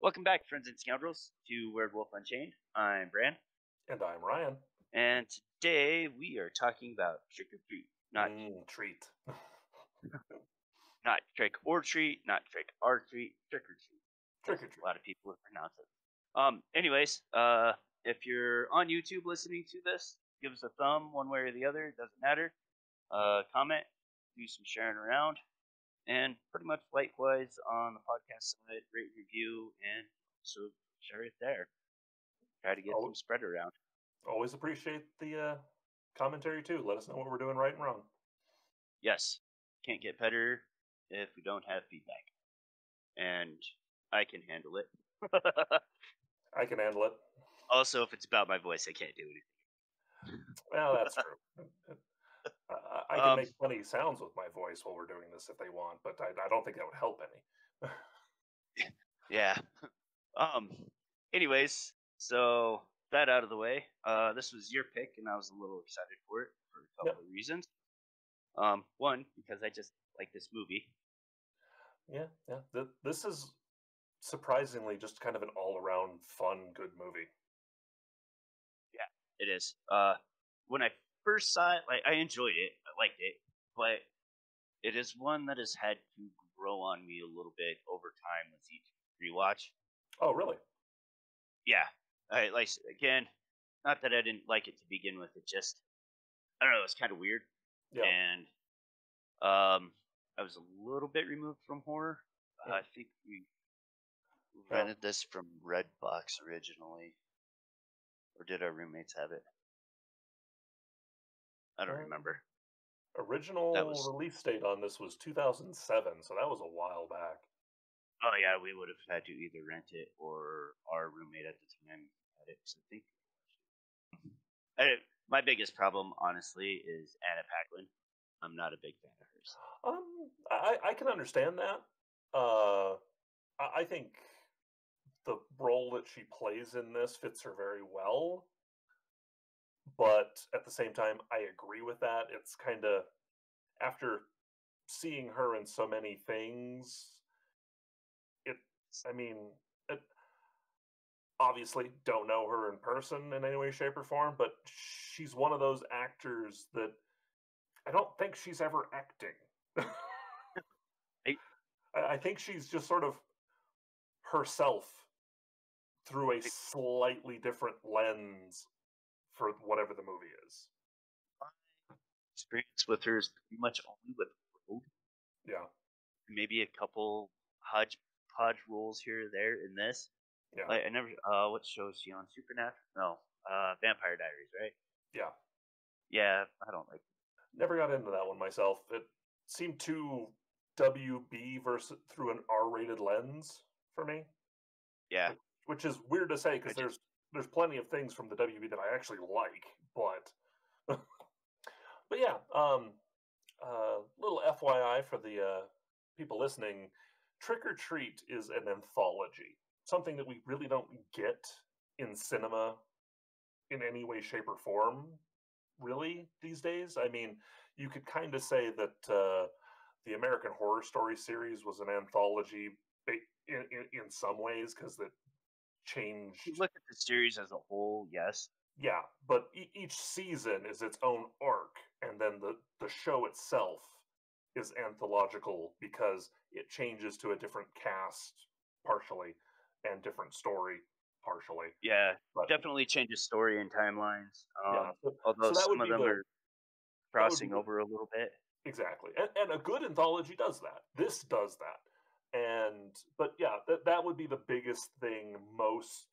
Welcome back, friends and scoundrels, to Werewolf Unchained. I'm Bran, And I'm Ryan. and today we are talking about trick or treat. Not Mm, treat. not trick or treat, not trick or treat, trick or treat. Trick or treat. A lot of people would pronounce it. Um. Anyways, uh, if you're on YouTube listening to this, give us a thumb one way or the other. It doesn't matter. Uh, comment, do some sharing around, and pretty much likewise on the podcast side, rate, review, and so share it there. Try to get Oh. some spread around. Always appreciate the uh, commentary too. Let us know what we're doing right and wrong. Yes, can't get better if we don't have feedback, and I can handle it. I can handle it. also, if it's about my voice, I can't do anything. Well, that's true. I, I can Um, make funny sounds with my voice while we're doing this if they want, but I, I don't think that would help any. Yeah. Um. Anyways, so that out of the way, uh, this was your pick, and I was a little excited for it for a couple of reasons. Um, one because I just like this movie. Yeah, yeah. Th- this is surprisingly just kind of an all-around fun, good movie. Yeah, it is. Uh, when I first saw it, like I enjoyed it, I liked it, but it is one that has had to grow on me a little bit over time with each rewatch. Oh, really? yeah, I like again. Not that I didn't like it to begin with. It just I don't know. It's kind of weird, Yeah. and um, I was a little bit removed from horror. Yeah. I think we Yeah. rented this from Redbox originally, or did our roommates have it? I don't remember. Original was- release date on this was 2007, so that was a while back. Oh yeah, we would have had to either rent it or our roommate at the time had it. I think I, my biggest problem, honestly, is Anna Paquin. I'm not a big fan of hers. Um, I, I can understand that. Uh, I, I think the role that she plays in this fits her very well. But at the same time, I agree with that. It's kind of after seeing her in so many things. It, I mean, it, obviously don't know her in person in any way, shape, or form. But she's one of those actors that I don't think she's ever acting. I- I, I think she's just sort of herself through a slightly different lens for whatever the movie is. Experience with her is pretty much only with Road, Yeah, maybe a couple hodgepodge roles here or there in this. yeah, Like I never. Uh, what show is she on? Supernatural? No. Uh, Vampire Diaries, right? yeah. Yeah, I don't like. Never got into that one myself. It seemed too WB versus through an R-rated lens for me, Yeah, which is weird to say because there's there's plenty of things from the WB that I actually like, but but yeah, um, uh, little FYI for the uh, people listening, Trick or Treat is an anthology, something that we really don't get in cinema in any way, shape, or form, really these days. I mean, you could kind of say that uh, the American Horror Story series was an anthology in, in, in some ways because it changed if you look at the series as a whole, yes. yeah, but e- each season is its own arc, and then the the show itself is anthological because it changes to a different cast partially and different story partially. Yeah, But definitely changes story and timelines. Um, yeah, so, although that some of them the- are crossing the- over a little bit. exactly, and, and a good anthology does that. This does that, and but yeah, that that would be the biggest thing. Most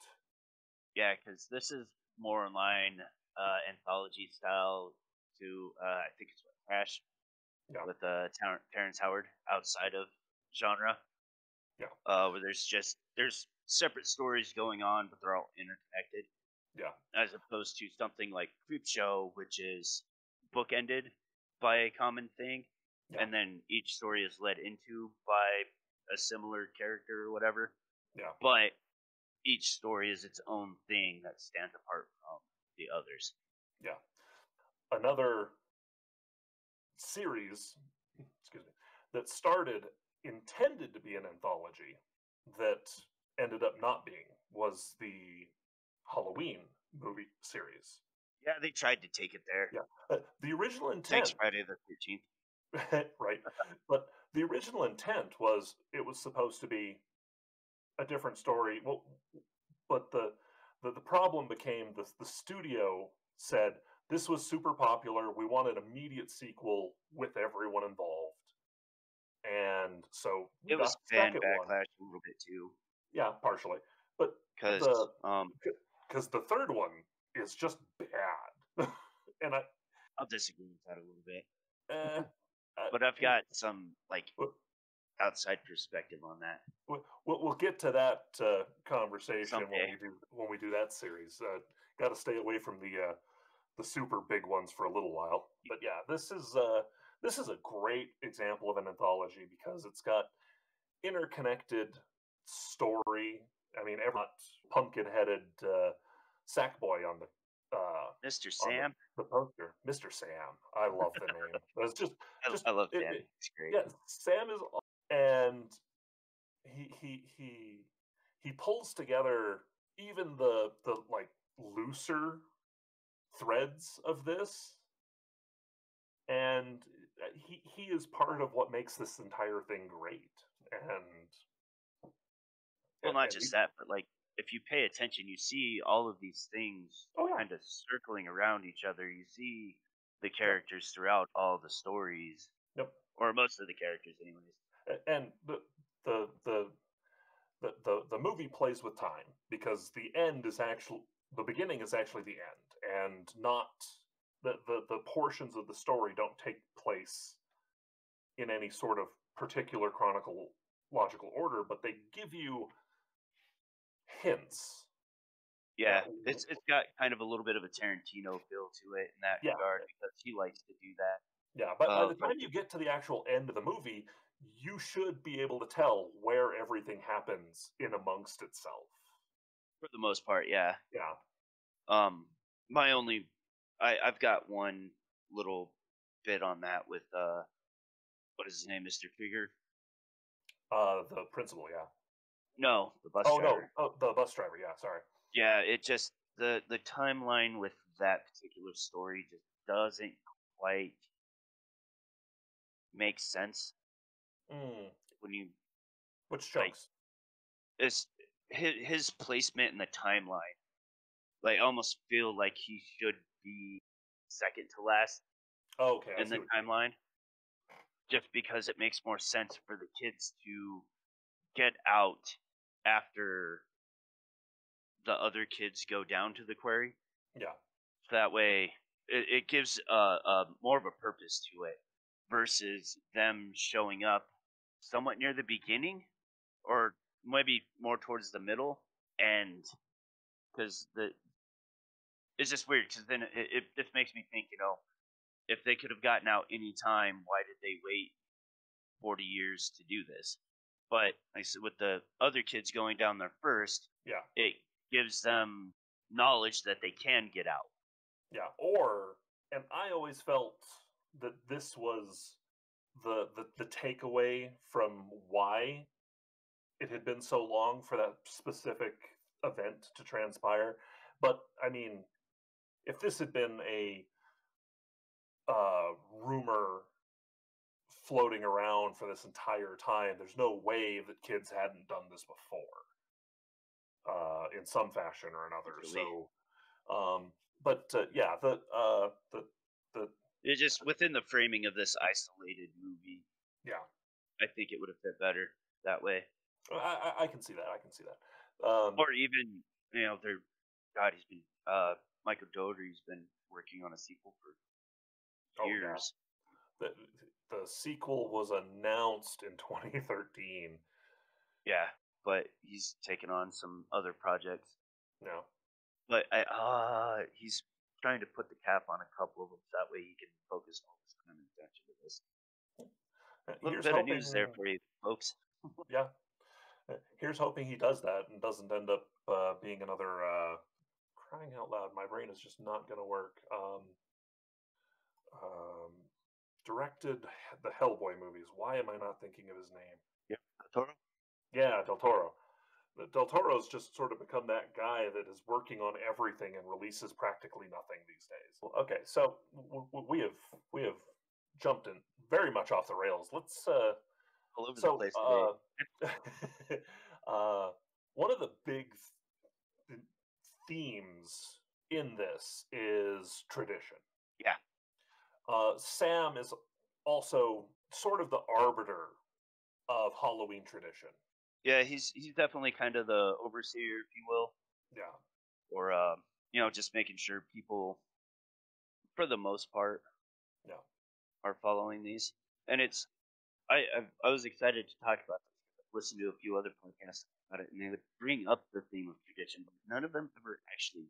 Yeah, because this is more in line uh, anthology style to uh, I think it's what Crash Yeah. with uh, Ter- Terrence Howard outside of genre. Yeah. uh, where there's just there's separate stories going on, but they're all interconnected, yeah, as opposed to something like Creepshow, which is bookended by a common thing, Yeah. and then each story is led into by a similar character or whatever yeah. but each story is its own thing that stands apart from the others. Yeah. Another series, excuse me, that started intended to be an anthology that ended up not being was the Halloween movie series. Yeah, they tried to take it there. Yeah, uh, the original intent. Thanks, Friday the Thirteenth. right, but the original intent was it was supposed to be a different story. Well, but the the, the problem became the the studio said this was super popular. We wanted immediate sequel with everyone involved, and so It was fan second one. backlash a little bit too, Yeah, partially, but because The- um, because the third one is just bad, and I. I'll disagree with that a little bit. Uh, But I've got some like outside perspective on that. We'll, we'll get to that uh, conversation when we do when we do that series. Uh, Got to stay away from the uh, the super big ones for a little while. But yeah, this is uh, this is a great example of an anthology because it's got interconnected story. I mean, every pumpkin headed uh, sack boy on the uh, Mr. Sam, the poster, Mister Sam. I love the name. It's just I, just- I love it- Sam. it- great. yeah, Sam is, and he he he he pulls together even the the like looser threads of this, and uh, he he is part of what makes this entire thing great. And Well, and- not and just he- that, but like if you pay attention, you see all of these things Oh yeah, kind of circling around each other. You see the characters throughout all the stories, Yep. or most of the characters, anyways. And the the the the the, the movie plays with time because the end is actually the beginning is actually the end and not the, the the portions of the story don't take place in any sort of particular chronological logical order but they give you hints Yeah, it's it's got kind of a little bit of a Tarantino feel to it in that Yeah. regard because he likes to do that. yeah but by Uh, the time you get to the actual end of the movie you should be able to tell where everything happens in amongst itself For the most part, yeah. yeah Um, my only, I I've got one little bit on that with uh, what is his name, Mister Kreeger? uh the principal yeah No, the bus oh driver. no oh, the bus driver yeah sorry Yeah, it just the the timeline with that particular story just doesn't quite make sense Mm, when you which Like- chunks? his his, his placement in the timeline. Like, I almost feel like he should be second to last Oh, okay, in the timeline, just because it makes more sense for the kids to get out after the other kids go down to the quarry. yeah, So that way, it, it gives uh, uh, more of a purpose to it versus them showing up somewhat near the beginning or maybe more towards the middle. And because the it's just weird because then it, it just makes me think, you know, if they could have gotten out any time, why did they wait 40 years to do this? But like I said, with the other kids going down there first, yeah, it gives them knowledge that they can get out. yeah. Or, and I always felt that this was the the, the takeaway from why it had been so long for that specific event to transpire. But I mean, if this had been a uh, rumor floating around for this entire time, there's no way that kids hadn't done this before, uh, in some fashion or another. Definitely. So, um, but uh, yeah, the uh, the the It just within the framing of this isolated movie, yeah, I think it would have fit better that way. I, I, I can see that. I can see that. Um, Or even, you know, they're God, he's been uh Michael Dougherty's been working on a sequel for Oh, yeah. The, sequel was announced in 2013. yeah. But he's taken on some other projects. No, But I uh he's trying to put the cap on a couple of them so that way he can focus all his time and attention to this. Uh, A little bit hoping, of news there for you folks. Yeah, Uh, here's hoping he does that and doesn't end up uh, being another. Uh, crying out loud, my brain is just not going to work. Um, um, directed the Hellboy movies. Why am I not thinking of his name? Yeah, Del Toro? Yeah, Del Toro. Del Toro's just sort of become that guy that is working on everything and releases practically nothing these days. Okay, so we have we have jumped in very much off the rails. Let's uh, All over so the place uh, uh, one of the big th- themes in this is tradition. Yeah. Uh, Sam is also sort of the arbiter of Halloween tradition. yeah, he's he's definitely kind of the overseer, if you will, Yeah. or uh, you know, just making sure people, for the most part, Yeah. are following these. And it's, I I've, I was excited to talk about this. Listen to a few other podcasts about it, and they would bring up the theme of tradition, but none of them ever actually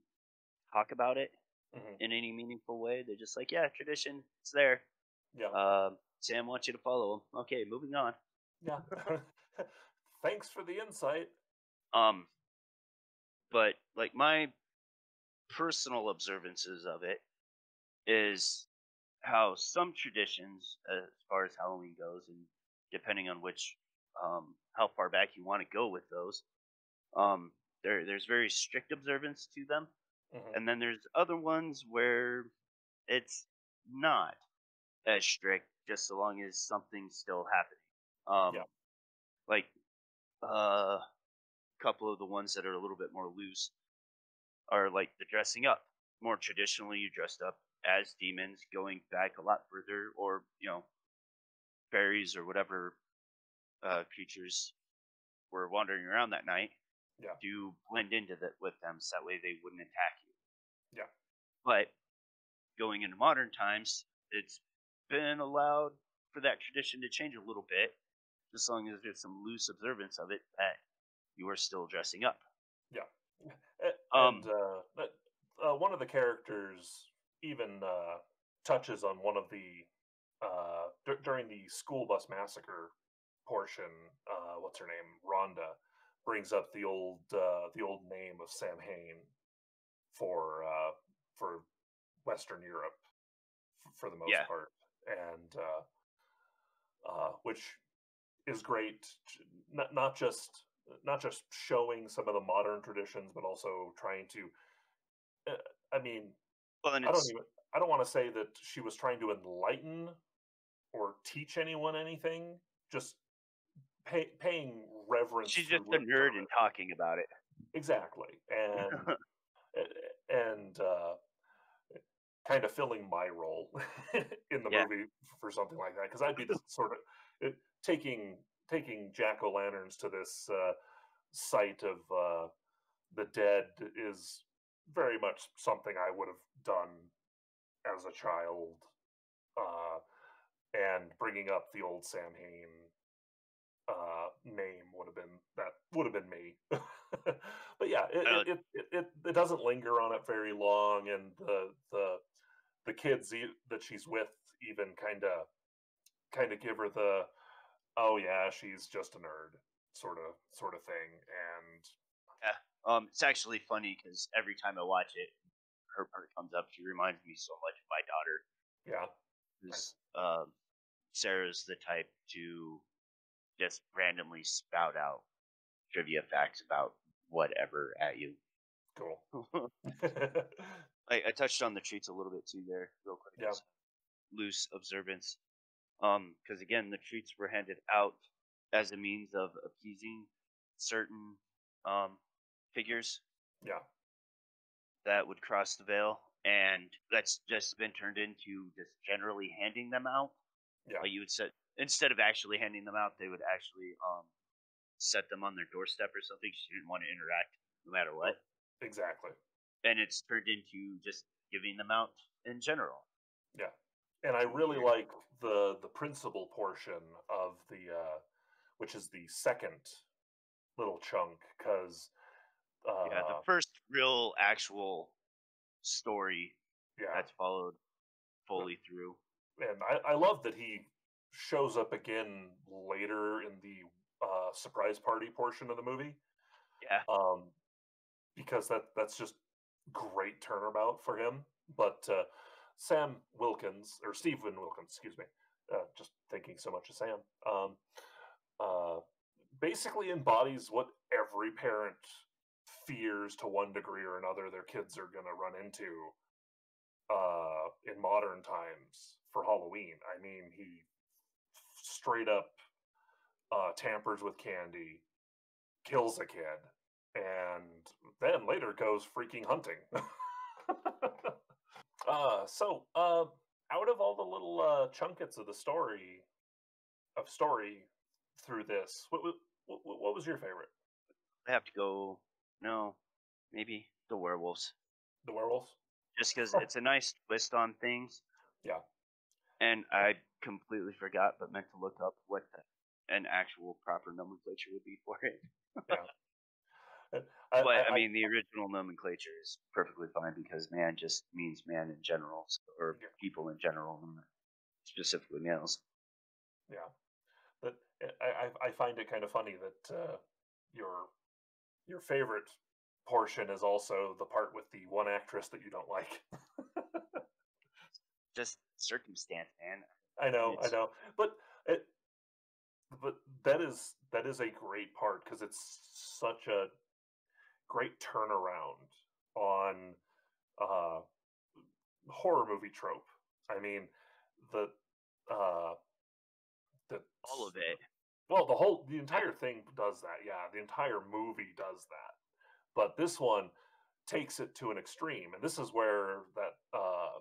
talk about it Mhm. in any meaningful way. They're just like, yeah, tradition, it's there. Yeah. Um, Sam wants you to follow him. Okay, moving on. yeah. Thanks for the insight. Um, but like my personal observances of it is how some traditions, as far as Halloween goes, and depending on which, um, how far back you want to go with those, um, there there's very strict observance to them, Mhm. and then there's other ones where it's not as strict, just so long as something's still happening. Um, Yeah. Like, uh, a couple of the ones that are a little bit more loose are like the dressing up. More traditionally, you dressed up as demons, going back a lot further, or you know, fairies or whatever uh, creatures were wandering around that night. Yeah. To blend into that with them, so that way they wouldn't attack you. Yeah. But going into modern times, it's been allowed for that tradition to change a little bit, as long as there's some loose observance of it that you are still dressing up. A- Um, and uh, that- uh, one of the characters even uh, touches on one of the uh, dur- during the school bus massacre portion. Uh, what's her name? Rhonda brings up the old uh, the old name of Samhain for uh, for Western Europe f- for the most Yeah. part, and uh, uh, which is great. Not not just not just showing some of the modern traditions, but also trying to. Uh, I mean, Well, I don't even. I don't want to say that she was trying to enlighten or teach anyone anything. Just pay, paying reverence. she's just a nerd and talking about it. Exactly, and and uh, kind of filling my role in the Yeah. movie for something like that because I'd be the sort of uh, taking taking jack o' lanterns to this uh, site of uh, the dead is very much something I would have done as a child, uh, and bringing up the old Samhain uh, name would have been that would have been me. but yeah, it, it, it, it, it, doesn't linger on it very long, and the the the kids that she's with even kind of kind of give her the oh yeah she's just a nerd sort of sort of thing and Yeah. Um, it's actually funny because every time I watch it, her part comes up. She reminds me so much of my daughter. yeah um, Sarah's the type to just randomly spout out trivia facts about whatever at you. cool I, I touched on the treats a little bit too there, real quick. Yeah. Loose observance. Um, because again, the treats were handed out as a means of appeasing certain um figures yeah that would cross the veil, and that's just been turned into just generally handing them out. yeah Like you would set instead of actually handing them out, they would actually um set them on their doorstep or something. She didn't want to interact no matter what, exactly and it's turned into just giving them out in general. yeah and i really like the the principal portion of the uh which is the second little chunk because uh yeah, the first real actual story yeah that's followed fully through. and I, I love that he shows up again later in the uh, surprise party portion of the movie, Yeah, um, because that that's just great turnabout for him. But uh, Sam Wilkins or Steven Wilkins, excuse me, uh, just thinking so much of Sam, um, uh, basically embodies what every parent fears to one degree or another their kids are going to run into uh, in modern times for Halloween. I mean, he straight up uh, tampers with candy, kills a kid, and then later goes freaking hunting. uh, so, uh, out of all the little uh, chunkets of the story, of story through this, what, what, what was your favorite? I have to go. No, maybe the werewolves. The werewolves. Just because it's a nice twist on things. Yeah. And I completely forgot, but meant to look up what the, an actual proper nomenclature would be for it. yeah. I, but I, I, mean, the original nomenclature is perfectly fine because man just means man in general, or yeah. people in general, specifically males. Yeah, but I I find it kind of funny that uh, your your favorite portion is also the part with the one actress that you don't like. just circumstance, man. I know. I know, but it, but that is that is a great part because it's such a great turnaround on uh, horror movie trope. I mean, the uh, the all of it. Well, the whole the entire thing does that. Yeah, the entire movie does that. But this one takes it to an extreme, and this is where that uh,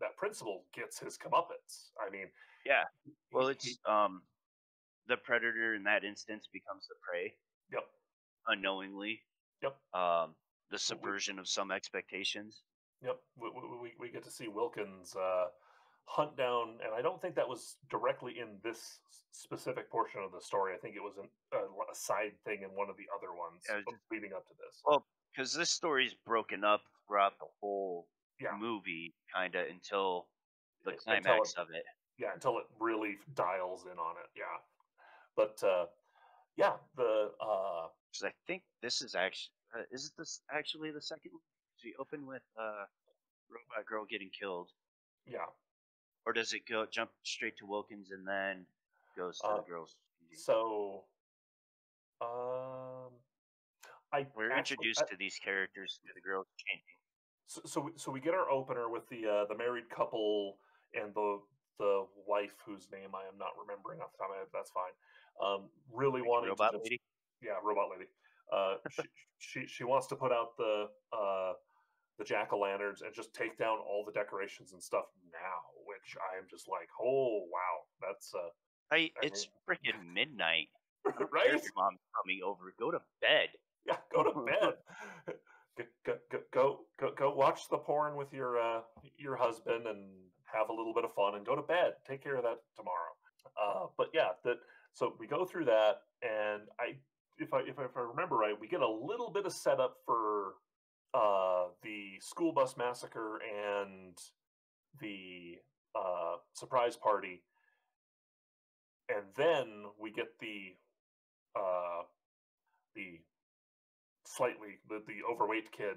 that principal gets his comeuppance. I mean, yeah. Well, it's um, the predator in that instance becomes the prey. Yep. Unknowingly. Yep. Um, the subversion of some expectations. Yep. We, we, we get to see Wilkins uh, hunt down, and I don't think that was directly in this specific portion of the story. I think it was an, a, a, side thing in one of the other ones yeah, just, leading up to this. Well, because this story is broken up throughout the whole yeah. movie, kind of until the climax it, of it. Yeah, until it really dials in on it. Yeah, but uh, yeah, the uh, I think this is actually uh, is it this actually the second one? we open with uh, robot girl getting killed. Yeah. Or does it go jump straight to Wilkins and then goes to uh, the girls? So, um, I we're actually, introduced I, to these characters to the girls changing. So, so we, so we get our opener with the uh, the married couple and the the wife whose name I am not remembering off the top of my head. That's fine. Um, really wanting robot to just, lady. Yeah, robot lady. Uh, she, she she wants to put out the uh, the jack o' lanterns and just take down all the decorations and stuff now, which I am just like, oh wow, that's uh, I, it's freaking midnight. right? Your mom's coming over. Go to bed. Yeah, go to bed. Go, go, go, go, watch the porn with your uh, your husband and have a little bit of fun and go to bed. Take care of that tomorrow. Uh, but yeah, that so we go through that, and I, if I if I, if I remember right, we get a little bit of setup for uh, the school bus massacre and the uh, surprise party, and then we get the uh, the slightly the, the overweight kid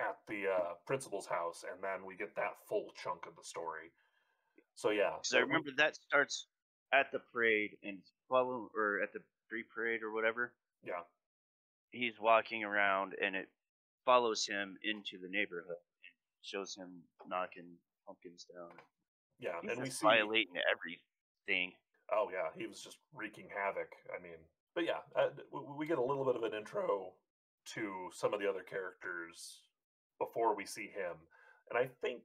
at the uh, principal's house, and then we get that full chunk of the story. So yeah, so I remember that starts at the parade and follow or at the street parade or whatever. Yeah, he's walking around, and it follows him into the neighborhood and shows him knocking pumpkins down. Yeah, he's and we see violating everything. Oh yeah, he was just wreaking havoc. I mean, but yeah, uh, we get a little bit of an intro to some of the other characters before we see him. And I think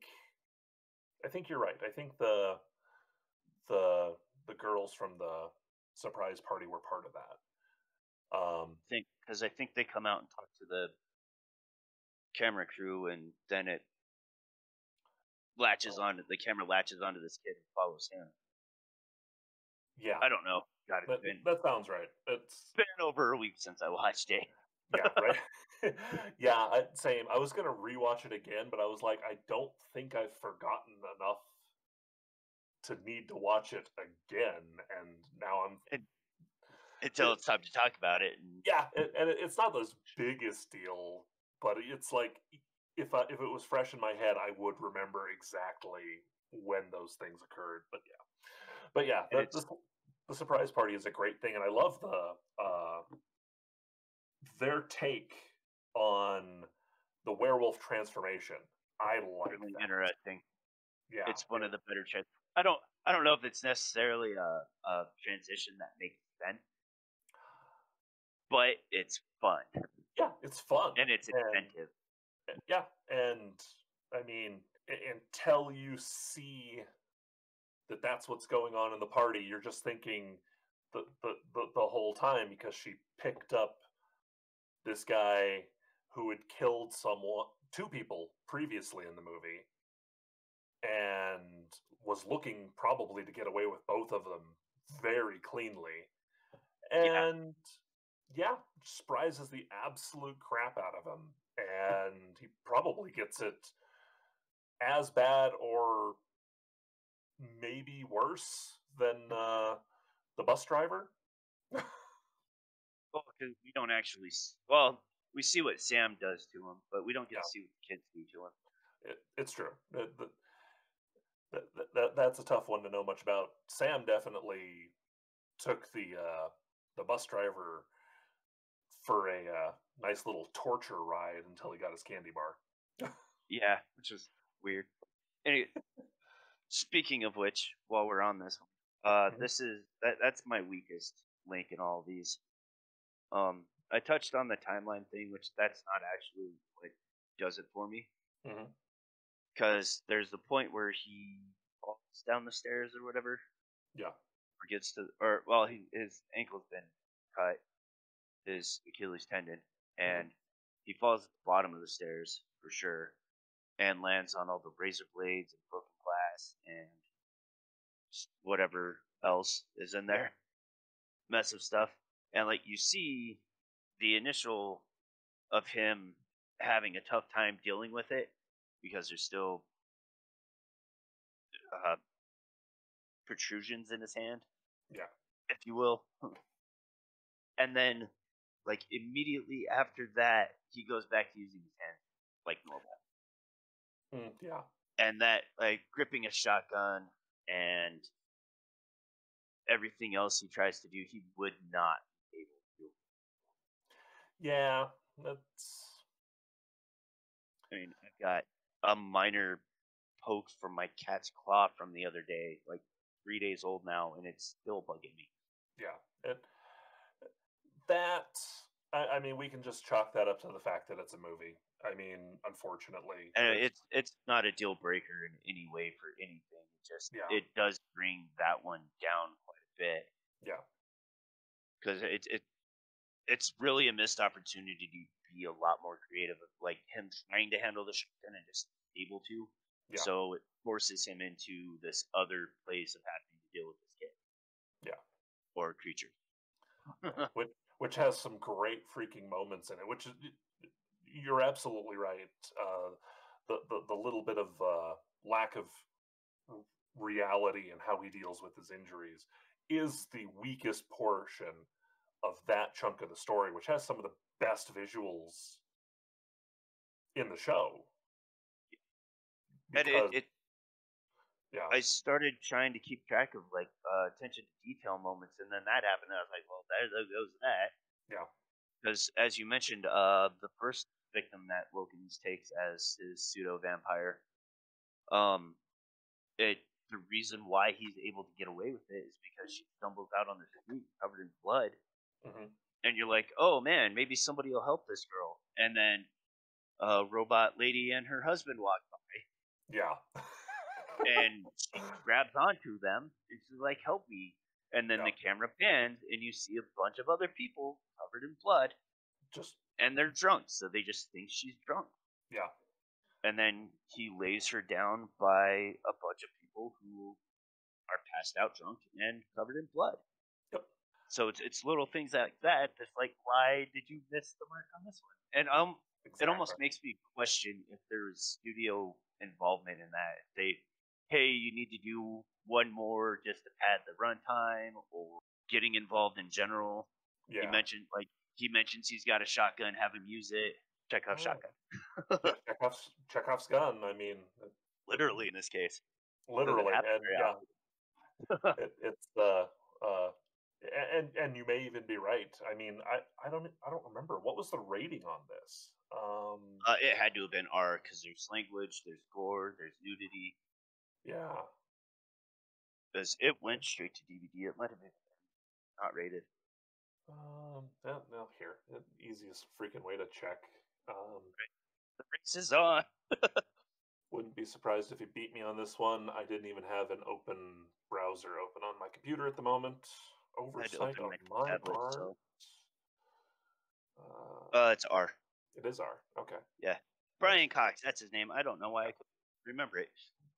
I think you're right. I think the the the girls from the surprise party were part of that. Um, I think because I think they come out and talk to the camera crew, and then it latches oh. on the camera latches onto this kid and follows him. Yeah, I don't know. Got it. That, that sounds right. It's been over a week since I watched it. Yeah, right. yeah, I, same. I was gonna rewatch it again, but I was like, I don't think I've forgotten enough to need to watch it again. And now I'm it, until it's time to talk about it. And... Yeah, it, and it's not the biggest deal, but it's like if I, if it was fresh in my head, I would remember exactly when those things occurred. But yeah, but yeah, that, this, the surprise party is a great thing, and I love the uh, their take on the werewolf transformation. I like Really that. interesting. Yeah, It's one of the better trans. I don't. I don't know if it's necessarily a, a transition that makes sense, but it's fun yeah, it's fun. and it's And- inventive. Eh, yeah, and I mean, until you see that that's what's going on in the party, you're just thinking the the the, the whole time because she picked up this guy who had killed someone, two people previously in the movie, and was looking probably to get away with both of them very cleanly, Yeah. and yeah, surprises the absolute crap out of him, and he probably gets it as bad or maybe worse than uh, the bus driver. Well, because we don't actually. s- Well, we see what Sam does to him, but we don't get Yeah. to see what the kids do to him. It, it's true. That, that, that, that, that's a tough one to know much about. Sam definitely took the uh, the bus driver for a uh, nice little torture ride until he got his candy bar. Yeah, which is weird. Anyway, speaking of which, while we're on this, uh, Mhm. this is that that's my weakest link in all these. Um, I touched on the timeline thing, which that's not actually what does it for me. Because there's the point where he falls down the stairs or whatever, Yeah. or gets to, or well, he, his ankle's been cut, his Achilles tendon, and he falls at the bottom of the stairs for sure, and lands on all the razor blades and broken glass and whatever else is in there, mess of stuff, and like you see the initial of him having a tough time dealing with it because there's still uh, protrusions in his hand Yeah. if you will. And then, like immediately after that, he goes back to using his hand like normal. Mm, yeah. And that, like gripping a shotgun and everything else he tries to do, he would not be able to. do. Yeah. That's. I mean, I've got a minor poke from my cat's claw from the other day, like three days old now, and it's still bugging me. Yeah. It, that. I, I mean, we can just chalk that up to the fact that it's a movie. I mean, unfortunately. And it's- it's not a deal breaker in any way for anything. It just Yeah. it does bring that one down quite a bit Yeah. because it's it it's really a missed opportunity to be a lot more creative. Of like him trying to handle the shotgun and just able to, Yeah. so it forces him into this other place of having to deal with this kid. Yeah. or creature. which which has some great freaking moments in it. Which is you're absolutely right. Uh, the, the the little bit of uh, lack of reality and how he deals with his injuries is the weakest portion of that chunk of the story, which has some of the best visuals in the show. and it, it yeah, I started trying to keep track of like uh, attention to detail moments, and then that happened. And I was like, well, there, there goes that. Yeah. Because as you mentioned, uh, the first victim that Wilkins takes as his pseudo vampire, um, it the reason why he's able to get away with it is because she stumbles out on the street covered in blood, mhm, and you're like, oh man, maybe somebody will help this girl. And then a robot lady and her husband walk by, yeah, and she grabs onto them and she's like, "Help me!" And then Yeah. the camera pans, and you see a bunch of other people covered in blood, just and they're drunk, so they just think she's drunk. yeah, And then he lays her down by a bunch of people who are passed out drunk and covered in blood. So it's it's little things like that that's like, why did you miss the mark on this one? And um, exactly. it almost makes me question if there's studio involvement in that. If they, hey, you need to do one more just to pad the runtime, or getting involved in general. yeah. He mentioned like he mentions he's got a shotgun, have him use it. Check out Oh. shotgun. Chekhov's, Chekhov's gun. I mean, Literally in this case. literally, and yeah, it, it's uh, Uh, and and you may even be right. I mean, I I don't I don't remember what was the rating on this. Um, Uh, it had to have been R because there's language, there's gore, there's nudity. yeah, Because it went straight to DVD. It might have been not rated. um, no, no, here, the easiest freaking way to check. Um, The race is on. wouldn't be surprised if you beat me on this one. I didn't even have an open browser open on my computer at the moment. I Oversight on my tablet, part. so- Uh, Uh, it's R. it is R. Okay. Yeah. Brian Cox, that's his name. I don't know why I couldn't remember it.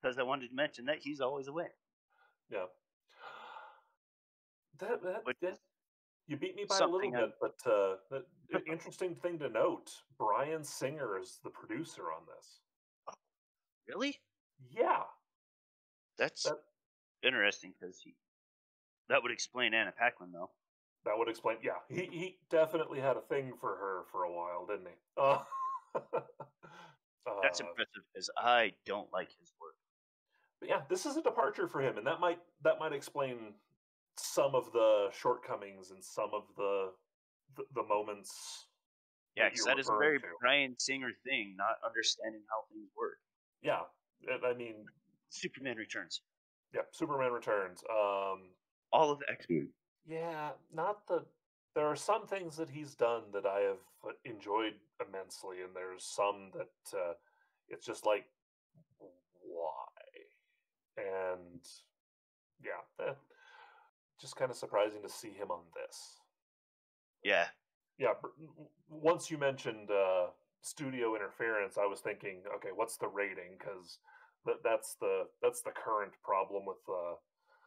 Because I wanted to mention that he's always a winner. Yeah. That that, Which that you beat me by a little bit, but uh, interesting thing to note: Bryan Singer is the producer on this. Really? Yeah, That's That- interesting because he. That would explain Anna Paquin, though. that would explain. Yeah, he he definitely had a thing for her for a while, didn't he? Uh, That's impressive because I don't like his work. But yeah, this is a departure for him, and that might that might explain some of the shortcomings and some of the the, the moments. Yeah, because you're that is a very to. Bryan Singer thing, not understanding how things work. Yeah, I- I mean, Superman Returns. yeah, Superman Returns. Um, All of the X Men. yeah, not the. There are some things that he's done that I have uh, enjoyed immensely, and there's some that uh, it's just like, why? And yeah, that, just kind of surprising to see him on this. Yeah. yeah br- w- w- once you mentioned uh studio interference i was thinking okay what's the rating because th- that's the that's the current problem with uh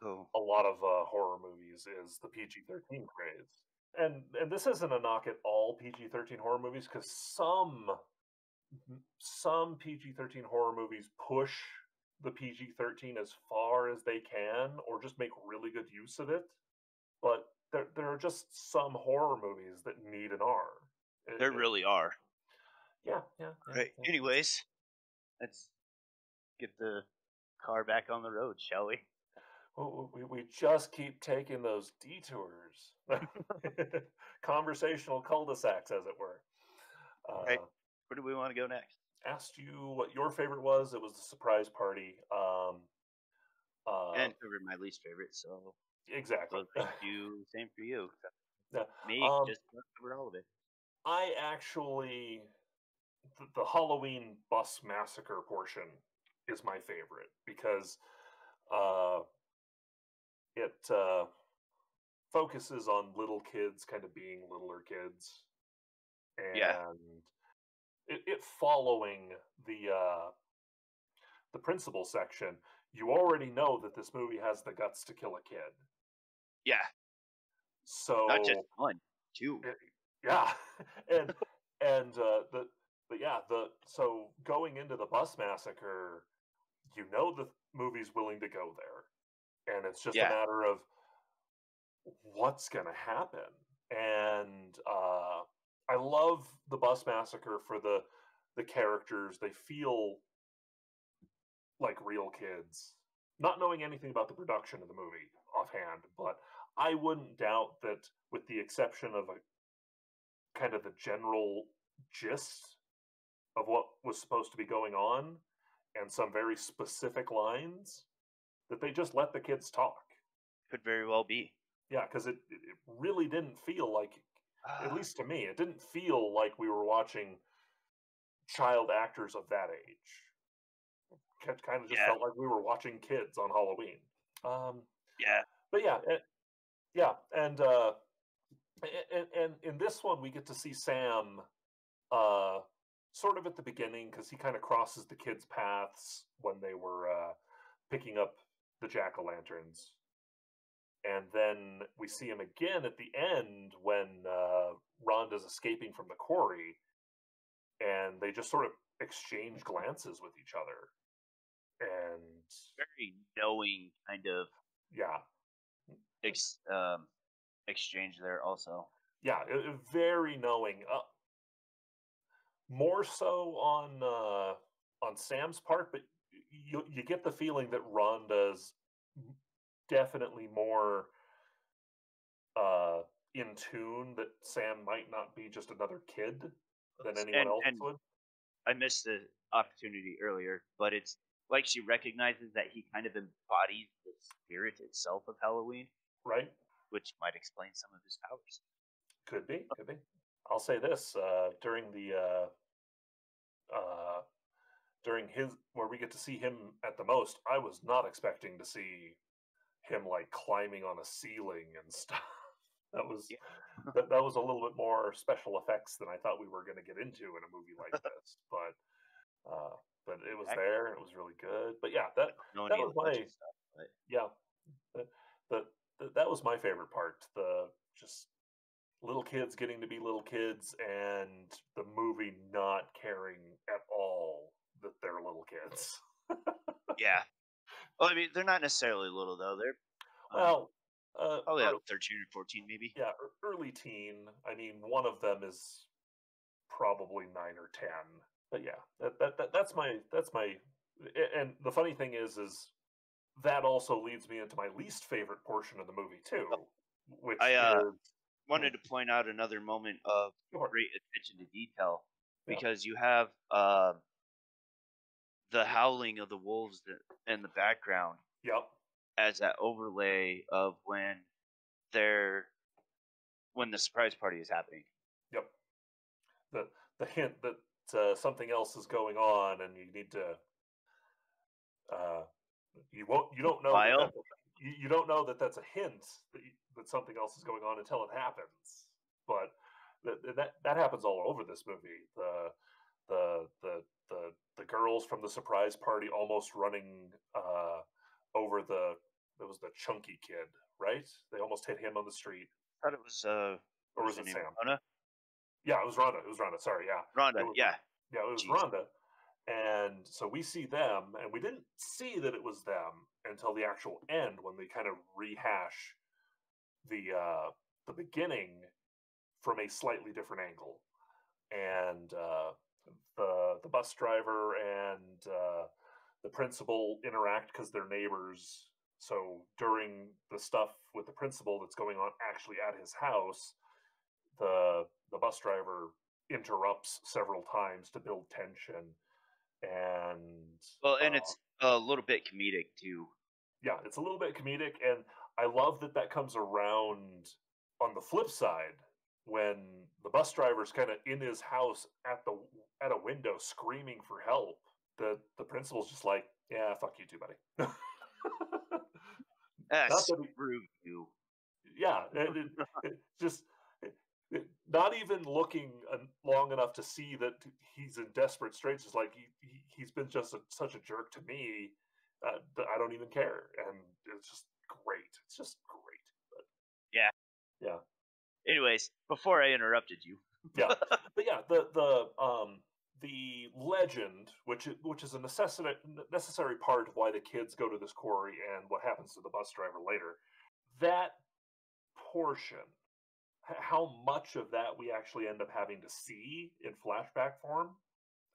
Oh. a lot of uh, horror movies is the PG-13 craze. And and this isn't a knock at all PG-13 horror movies because some some PG-13 horror movies push the PG-13 as far as they can or just make really good use of it. But there there are just some horror movies that need an R. It- There it- really are. yeah, yeah. yeah, Right. yeah. Anyways, let's get the car back on the road, shall we? W- We, we just keep taking those detours, conversational cul-de-sacs, as it were. Uh. Where do we want to go next? Asked you what your favorite was. It was the surprise party. Um, uh, and covered my least favorite, so exactly. so you. Same for you. Yeah, Me, um, just covered all of it. I actually, the, the Halloween bus massacre portion is my favorite because uh, it uh, focuses on little kids kind of being littler kids, and Yeah. it, it following the uh, the principal section. You already know that this movie has the guts to kill a kid, Yeah, so not just one, two. it- yeah and and uh the but yeah the so going into the bus massacre you know the movie's willing to go there and it's just Yeah. a matter of what's gonna happen and uh i love the bus massacre for the the characters they feel like real kids not knowing anything about the production of the movie offhand but i wouldn't doubt that with the exception of a kind of the general gist of what was supposed to be going on and some very specific lines that they just let the kids talk. Could very well be. yeah because it, it really didn't feel like at Ah, least to me it didn't feel like we were watching child actors of that age. It kind of just Yeah. felt like we were watching kids on halloween. Um yeah, but yeah, it, yeah, and uh, and, and in this one we get to see Sam, uh, sort of at the beginning because he kind of crosses the kids' paths when they were uh, picking up the jack o' lanterns, and then we see him again at the end when uh, Rhonda's escaping from the quarry, and they just sort of exchange glances with each other, and very knowing kind of yeah, ex, um, exchange there. Also, yeah, very knowing. Uh, more so on uh, on Sam's part, but you you get the feeling that Rhonda's definitely more uh, in tune that Sam might not be just another kid than anyone And- else and- would. I missed the opportunity earlier, but it's like she recognizes that he kind of embodies the spirit itself of Halloween, Right? which might explain some of his powers. Could be, could be. I'll say this: uh, during the uh, uh, during his where we get to see him at the most, I was not expecting to see him like climbing on a ceiling and stuff. That was Yeah. that, that was a little bit more special effects than I thought we were going to get into in a movie like this. But uh, but it was there. It was really good. But yeah, that No That was the my- stuff, but yeah, that that that was my favorite part. The just little kids getting to be little kids, and the movie not caring at all that they're little kids. yeah. Well, I mean, they're not necessarily little though. They're um, Well, uh, probably ear- thirteen or fourteen, maybe. yeah, early teen. I mean, one of them is probably nine or ten. But yeah, that, that, that that's my that's my. And the funny thing is, is that also leads me into my least favorite portion of the movie too, which I, uh, is Wanted to point out another moment of Sure. great attention to detail Yeah. because you have uh, the howling of the wolves that- in the background Yep. as that overlay of when they're when the surprise party is happening. Yep. The the hint that uh, something else is going on, and you need to. Uh, you won't. You don't know. That you, you don't know that that's a hint that you, that something else is going on until it happens. But that that that happens all over this movie. The the the the the girls from the surprise party almost running uh, over the. It was the chunky kid, right? They almost hit him on the street. I thought it was uh, Or what was it? Sam? Rhonda. Yeah, it was Rhonda. It was Rhonda. Sorry, yeah. Rhonda. Was- Yeah. Yeah, it was Jeez. Rhonda. And so we see them, and we didn't see that it was them until the actual end when they kind of rehash the uh, the beginning from a slightly different angle. And uh, the the bus driver and uh, the principal interact because they're neighbors. So during the stuff with the principal that's going on actually at his house, the the bus driver interrupts several times to build tension and Well, and uh, it's a little bit comedic too. yeah it's a little bit comedic and i love that that comes around on the flip side when the bus driver's kind of in his house at the at a window screaming for help the the principal's just like yeah fuck you too buddy screw you. yeah it, it- it just not even looking long enough to see that he's in desperate straits it's like he, he he's been just a, such a jerk to me uh, that i don't even care and it's just great it's just great but Yeah. yeah Anyways, before I interrupted you, yeah. But yeah the the um the legend which which is a necessary necessary part of why the kids go to this quarry and what happens to the bus driver later that portion how much of that we actually end up having to see in flashback form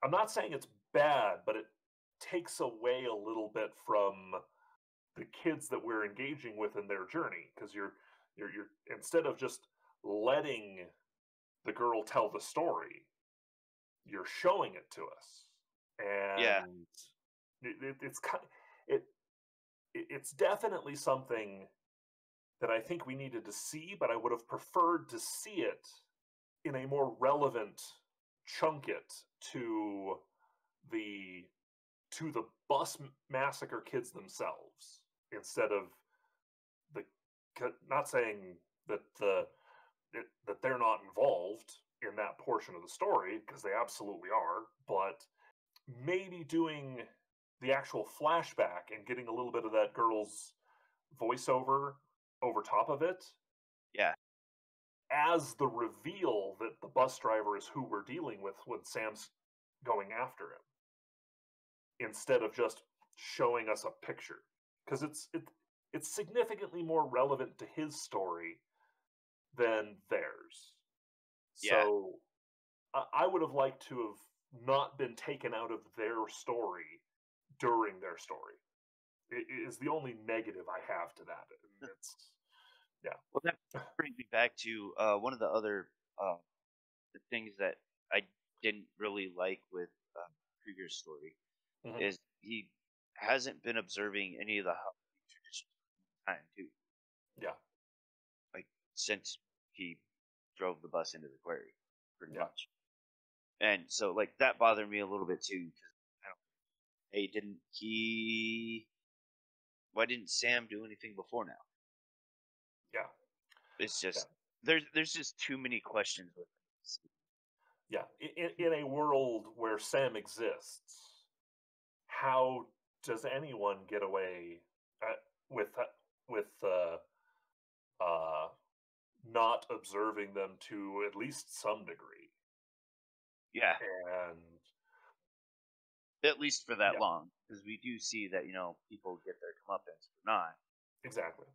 i'm not saying it's bad but it takes away a little bit from the kids that we're engaging with in their journey because you're you're you're instead of just letting the girl tell the story you're showing it to us and Yeah. it, it, it's kind it, it it's definitely something that I think we needed to see, but I would have preferred to see it in a more relevant chunk it to the to the bus massacre kids themselves instead of the not saying that the it, that they're not involved in that portion of the story because they absolutely are but maybe doing the actual flashback and getting a little bit of that girl's voiceover over top of it Yeah. as the reveal that the bus driver is who we're dealing with when Sam's going after him instead of just showing us a picture because it's it, it's significantly more relevant to his story than theirs Yeah. so I, I would have liked to have not been taken out of their story during their story it is the only negative i have to that and it's Yeah. Well, that brings me back to uh, one of the other uh, the things that I didn't really like with uh, Kreeger's story Mhm. is he hasn't been observing any of the Halloween traditions time too Yeah. Since he drove the bus into the quarry, pretty Yeah. much. And so, like that bothered me a little bit too. Cause I don't, hey, didn't he? Why didn't Sam do anything before now? Yeah. It's just there's there's just too many questions with this. Yeah, in, in a world where Sam exists, how does anyone get away uh, with uh, with uh, uh, not observing them to at least some degree? Yeah, And at least for that Yeah. long, because we do see that you know people get their comeuppance for not. exactly,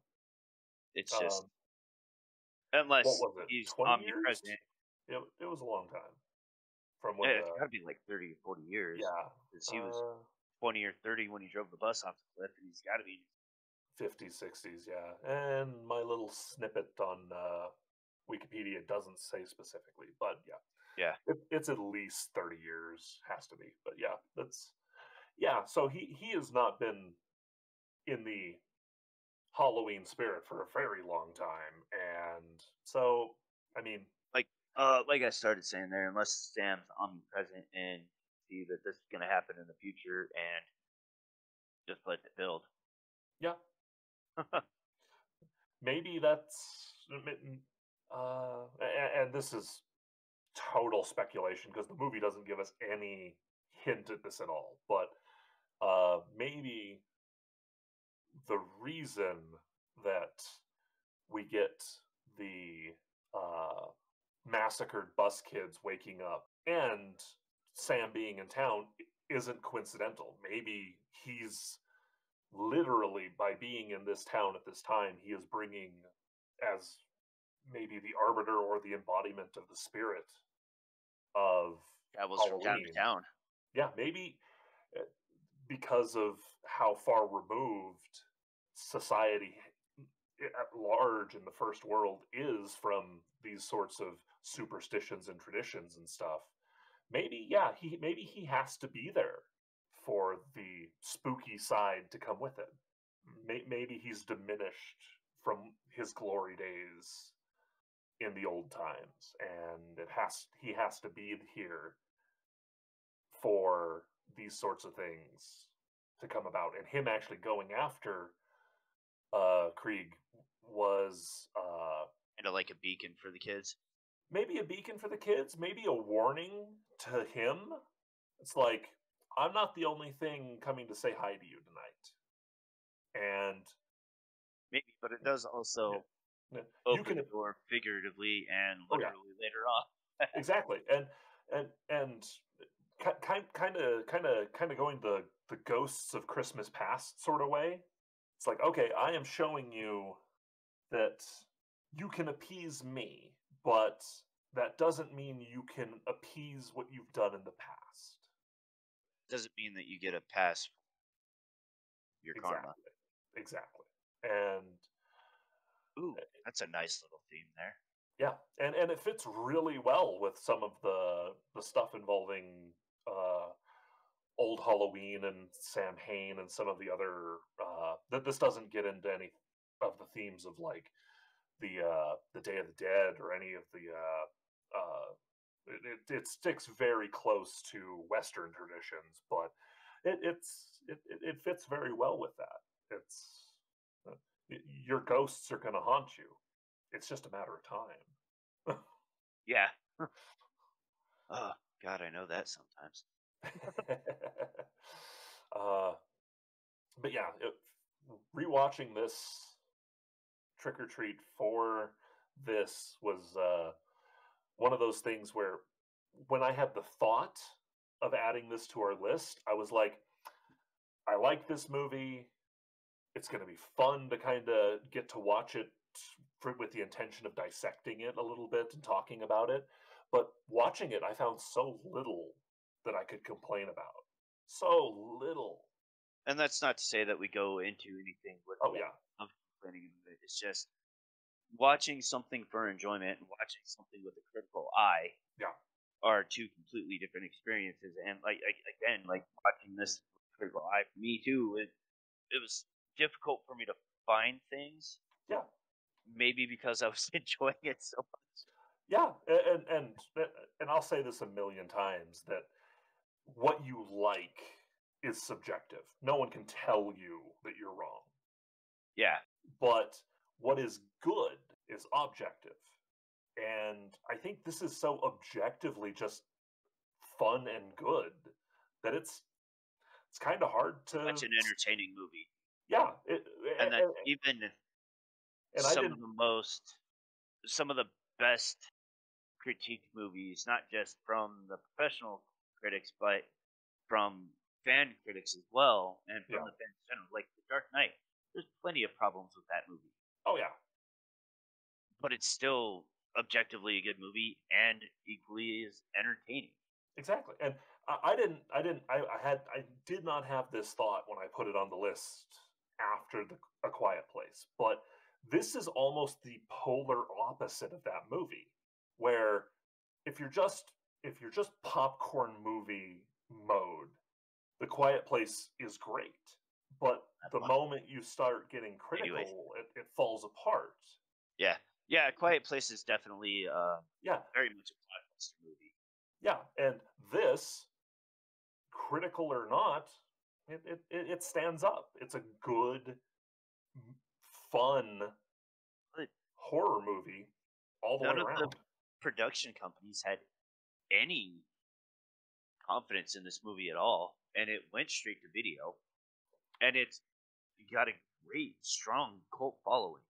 It's just um, unless what was it, he's 20 years? omnipresent. it, it was a long time from when. Yeah, it's got to be like 30 or 40 years. yeah, because he was uh, 20 or 30 when he drove the bus off the cliff, and he's got to be 50s, 60s, yeah. And my little snippet on uh, Wikipedia doesn't say specifically, but yeah. Yeah. It, it's at least 30 years, has to be. But yeah, that's, yeah, so he, he has not been in the Halloween spirit for a very long time. And so, I mean, Like, Uh, like I started saying there, unless Sam's omnipresent and see that this is going to happen in the future and just let it build. yeah. maybe that's uh and this is total speculation because the movie doesn't give us any hint at this at all but uh maybe the reason that we get the uh massacred bus kids waking up and Sam being in town isn't coincidental. Maybe he's literally by being in this town at this time he is bringing as maybe the arbiter or the embodiment of the spirit of Travels from town to Halloween. town. yeah maybe uh, because of how far removed society at large in the first world is from these sorts of superstitions and traditions and stuff maybe yeah he maybe he has to be there for the spooky side to come with it. Maybe he's diminished from his glory days in the old times and it has he has to be here for these sorts of things to come about. And him actually going after uh krieg was uh Kind of like a beacon for the kids. maybe a beacon for the kids maybe a warning to him. It's like i'm not the only thing coming to say hi to you tonight and Maybe, but it does also Yeah. open you can the door figuratively and Oh, yeah. literally later on. exactly and and and kind kind of kind of kind of going the the ghosts of christmas past sort of way it's like okay i am showing you that you can appease me but that doesn't mean you can appease what you've done in the past Doesn't mean that you get a pass your exactly karma. exactly and Ooh, that's a nice little theme there. Yeah, and and it fits really well with some of the the stuff involving uh, old Halloween and Sam Hain and some of the other. Uh, that this doesn't get into any of the themes of like the uh, the Day of the Dead or any of the. Uh, uh, it, it, sticks very close to Western traditions, but it, it's it, it it fits very well with that. It's uh, your ghosts are going to haunt you. It's just a matter of time. Yeah. oh, God, I know that sometimes. uh, but yeah, it, rewatching this trick or treat for this was uh, one of those things where when I had the thought of adding this to our list, I was like, I like this movie. It's going to be fun to kind of get to watch it for, with the intention of dissecting it a little bit and talking about it. But watching it, I found so little that I could complain about. So little. And that's not to say that we go into anything with Oh yeah, complaining of it. It's just watching something for enjoyment and watching something with a critical eye Yeah. are two completely different experiences. And like, like again, like watching this with a critical eye for me too, it it was difficult for me to find things. Yeah. Maybe because I was enjoying it so much. Yeah, and and and I'll say this a million times that what you like is subjective. No one can tell you that you're wrong. Yeah. But what is good is objective. And I think this is so objectively just fun and good that it's it's kind of hard to Such an entertaining movie. yeah it, And that and, even and I some of the most some of the best critique movies, not just from the professional critics, but from fan critics as well, and from Yeah. the fans in general. Like The Dark Knight, there's plenty of problems with that movie, oh yeah but it's still objectively a good movie and equally as entertaining. Exactly, and I, I didn't, I didn't, I, I had, I did not have this thought when I put it on the list after the A Quiet Place, but this is almost the polar opposite of that movie, where if you're just, if you're just popcorn movie mode, The Quiet Place is great, but the moment you start getting critical, it, it falls apart. Yeah, yeah. Quiet Place is definitely uh, Yeah, very much a blockbuster movie. Yeah, and this, critical or not, it it, it stands up. It's a good, fun But horror movie all the none way of the production companies had any confidence in this movie at all, and it went straight to video, and it's got a great, strong cult following.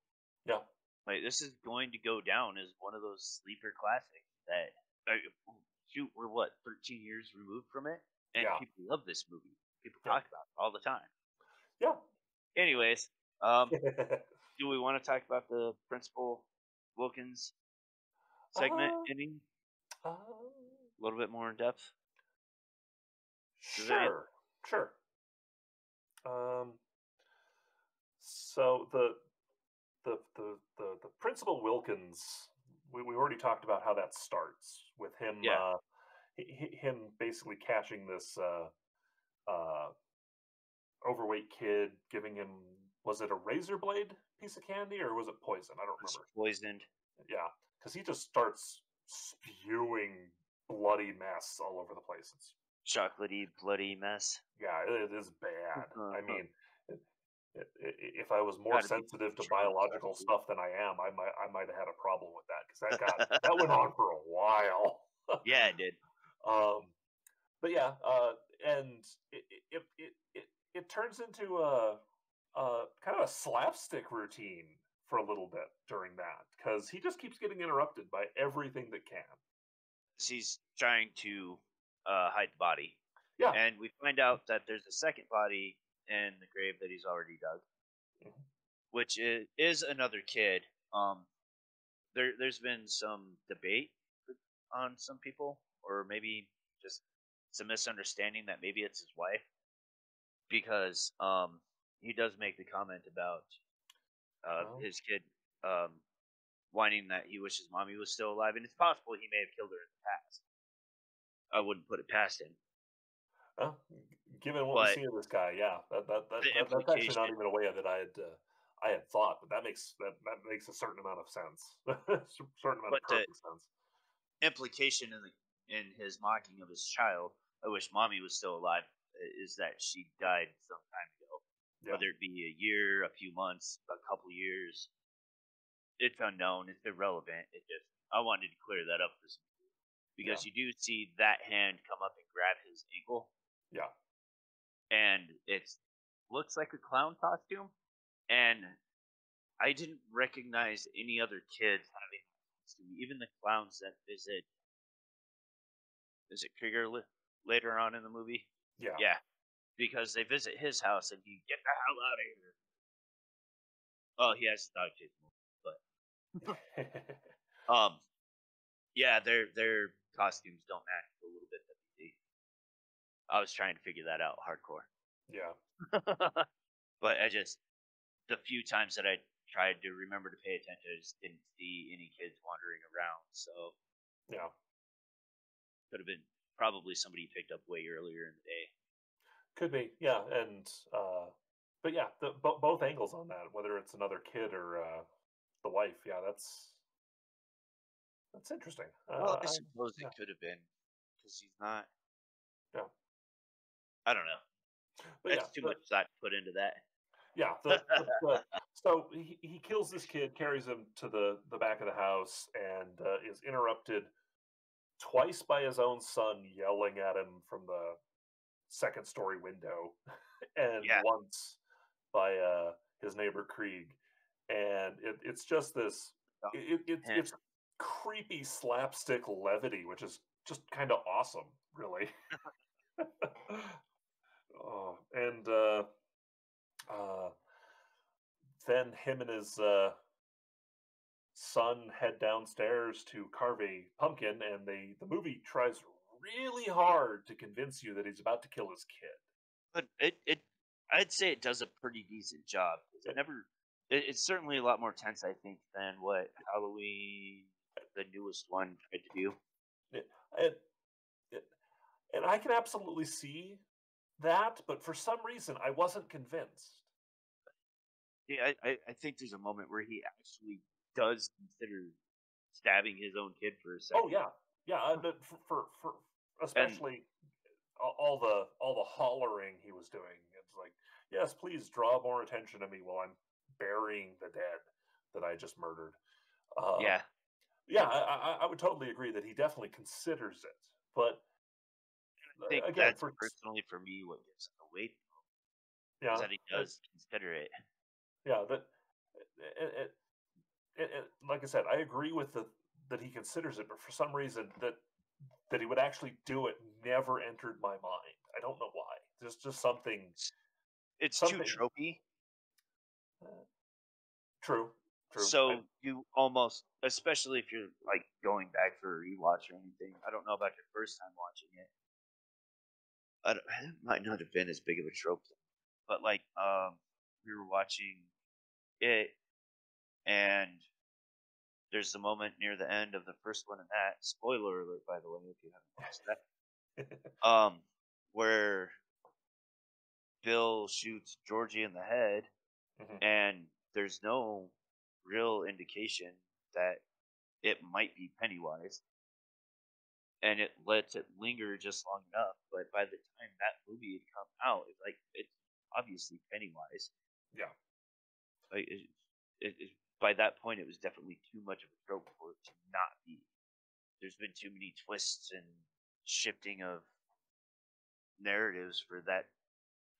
Yeah, Like this is going to go down as one of those sleeper classics that uh, shoot we're what 13 years removed from it, and Yeah. people love this movie. People Yeah. talk about it all the time. yeah. Anyways, um, do we want to talk about the Principal Wilkins segment Uh, ending Uh, a little bit more in depth? Sure, sure. Um, so the the the the, the principal Wilkins, we, we already talked about how that starts with him. Yeah. Uh, hi- hi- him basically catching this uh, uh, overweight kid, giving him was it a razor blade piece of candy or was it poison? I don't remember. poisoned. Yeah, because he just starts spewing bloody mess all over the place. It's chocolatey, bloody mess. yeah, it is bad. I Uh-huh. mean, it, it, i- if I was more sensitive to biological stuff than I am, I might I might have had a problem with that because that got that went on for a while. Yeah, it did. Um, but yeah, uh, and it it, it it it turns into a, a kind of a slapstick routine for a little bit during that because he just keeps getting interrupted by everything that can. She's trying to uh, hide the body. Yeah. And we find out that there's a second body in the grave that he's already dug, Mhm. which is, is another kid. Um, there, there's been some debate on some people, or maybe just some misunderstanding that maybe it's his wife, because um, he does make the comment about uh, Oh. his kid um, whining that he wishes mommy was still alive, and it's possible he may have killed her in the past. I wouldn't put it past him. Given what But- we see of this guy, yeah, that, that, that, that that's actually not even a way that I had uh, I had thought, but that makes that, that makes a certain amount of sense, certain amount But of sense. Implication in the, in his mocking of his child, I wish mommy was still alive, is that she died some time ago. Yeah. Whether it be a year, a few months, a couple years, it's unknown. It's irrelevant. It just I wanted to clear that up for some because you do see that hand come up and grab his ankle, Yeah, and it looks like a clown costume, and I didn't recognize any other kids having costume. Even the clowns that visit, is it Kreeger li- later on in the movie? yeah, Yeah, because they visit his house and he get the hell out of here. Oh, he has a dog chase movie. Um, yeah, their their costumes don't match a little bit. I was trying to figure that out hardcore. yeah, but I just the few times that I tried to remember to pay attention. I just didn't see any kids wandering around. So Yeah. could have been probably somebody you picked up way earlier in the day. Could be, yeah, and uh, but yeah, the, bo- both angles on that, whether it's another kid or uh, the wife, yeah, that's that's interesting. Well, Uh, I I- suppose yeah. it could have been because he's not. Yeah. I don't know. but That's yeah, too the- much thought put into that. Yeah, the, the, the, so he, he kills this kid, carries him to the the back of the house, and uh, is interrupted twice by his own son yelling at him from the second story window, and Yeah. once by uh, his neighbor Krieg, and it, it's just this it, it, it's it's creepy slapstick levity, which is just kind of awesome, really. oh, and uh, uh, then him and his uh, son head downstairs to carve a pumpkin, and they the movie tries really hard to convince you that he's about to kill his kid. But it, it, I'd say it does a pretty decent job. It never. It, it's certainly a lot more tense, I think, than what Halloween, the newest one, tried to do. and it, and I can absolutely see that, but for some reason I wasn't convinced. Yeah, I, I, think there's a moment where he actually does consider stabbing his own kid for a second. Oh yeah, yeah. but for, for for especially a- all the all the hollering he was doing. It's like, yes, please draw more attention to me while I'm burying the dead that I just murdered. Uh, yeah. yeah. I, I, I would totally agree that he definitely considers it, but think uh, again, that's for personally for me what gives him the weight yeah, is that he uh, does consider it. Yeah, that it, it, it, it, like I said, I agree with the that he considers it, but for some reason that that he would actually do it never entered my mind. I don't know why. There's just something It's something- too tropey. true. True. So I- you almost, especially if you're like going back for a rewatch or anything. I don't know about your first time watching it. I it might not have been as big of a trope, but like um, we were watching it, and there's the moment near the end of the first one, and that spoiler alert, by the way, if you haven't watched that, um, where Bill shoots Georgie in the head, Mhm. and there's no real indication that it might be Pennywise, and it lets it linger just long enough. But by the time that movie had come out, it's like it's obviously Pennywise. Yeah. Like it, it, it, by that point, it was definitely too much of a trope for it to not be. There's been too many twists and shifting of narratives for that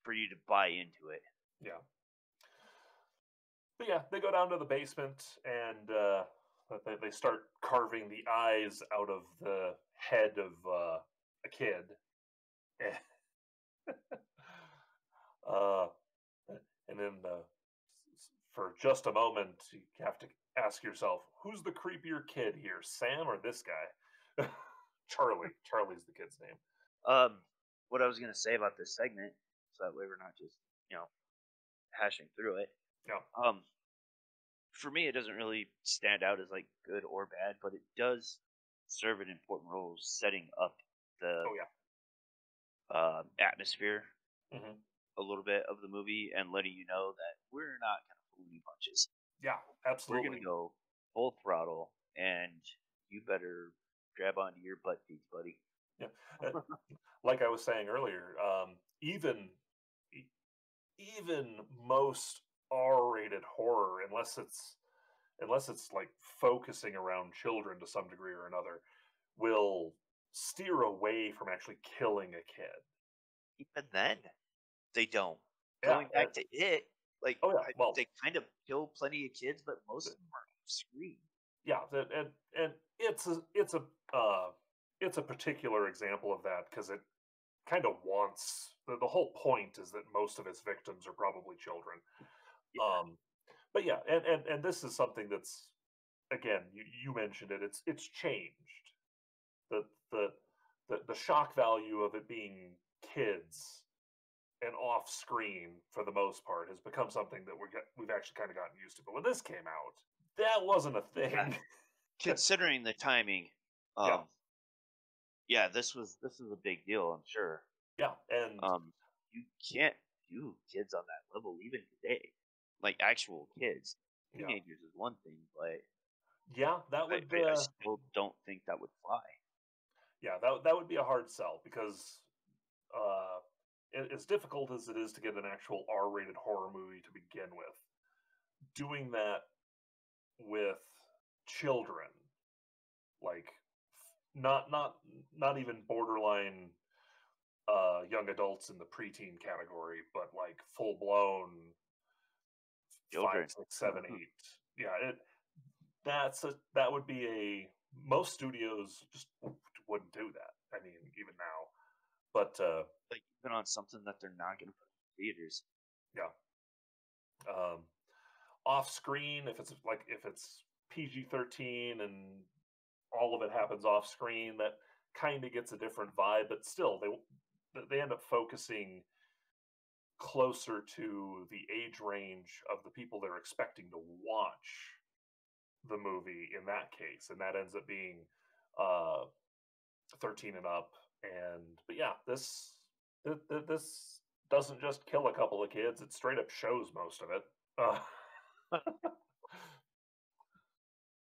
for you to buy into it. Yeah. But yeah, they go down to the basement and uh, they, they start carving the eyes out of the head of uh, a kid. uh, and then uh, for just a moment, you have to ask yourself, who's the creepier kid here, Sam or this guy? Charlie. Charlie's the kid's name. Um, what I was gonna say about this segment, so that way we're not just you know hashing through it. Yeah. Um, for me, it doesn't really stand out as like good or bad, but it does serve an important role setting up the Oh, yeah. uh, atmosphere hmm a little bit of the movie and letting you know that we're not gonna pull any punches. Yeah, absolutely. We're gonna go full throttle, and you better grab onto your butt cheeks, buddy. Uh, like I was saying earlier, um, even even most R-rated horror, unless it's unless it's like focusing around children to some degree or another, will steer away from actually killing a kid. Even then, they don't. Yeah, Going back to it, like Oh, yeah, well- they kind of kill plenty of kids, but most of them are off screen. yeah, and and it's a it's a uh, it's a particular example of that because it kind of wants the, the whole point is that most of its victims are probably children. Um, but yeah, and, and and this is something that's again you, you mentioned it. It's it's changed. The the the the shock value of it being kids and off screen for the most part has become something that we're get, we've actually kind of gotten used to. But when this came out, that wasn't a thing. Yeah. Considering the timing, um, Yeah. yeah. this was this was a big deal. I'm sure. yeah, and Um, you can't do kids on that level even today, like actual kids. yeah, Teenagers is one thing, but yeah, that would I- I still don't think that would fly. yeah that that would be a hard sell because uh, a- as difficult as it is to get an actual R-rated horror movie to begin with, doing that with children, like not not not even borderline uh, young adults in the preteen category, but like full blown Children. five, six, seven, Mhm. eight. Yeah, it that's a that would be a most studios just wouldn't do that. I mean, even now, but uh, Like even on something that they're not going to put in theaters. Yeah. Um, off screen if it's like if it's PG thirteen and all of it happens off screen, that kind of gets a different vibe. But still, they they end up focusing closer to the age range of the people they're expecting to watch the movie in that case, and that ends up being uh, thirteen and up. And but yeah, this th- th- this doesn't just kill a couple of kids; it straight up shows most of it. Uh,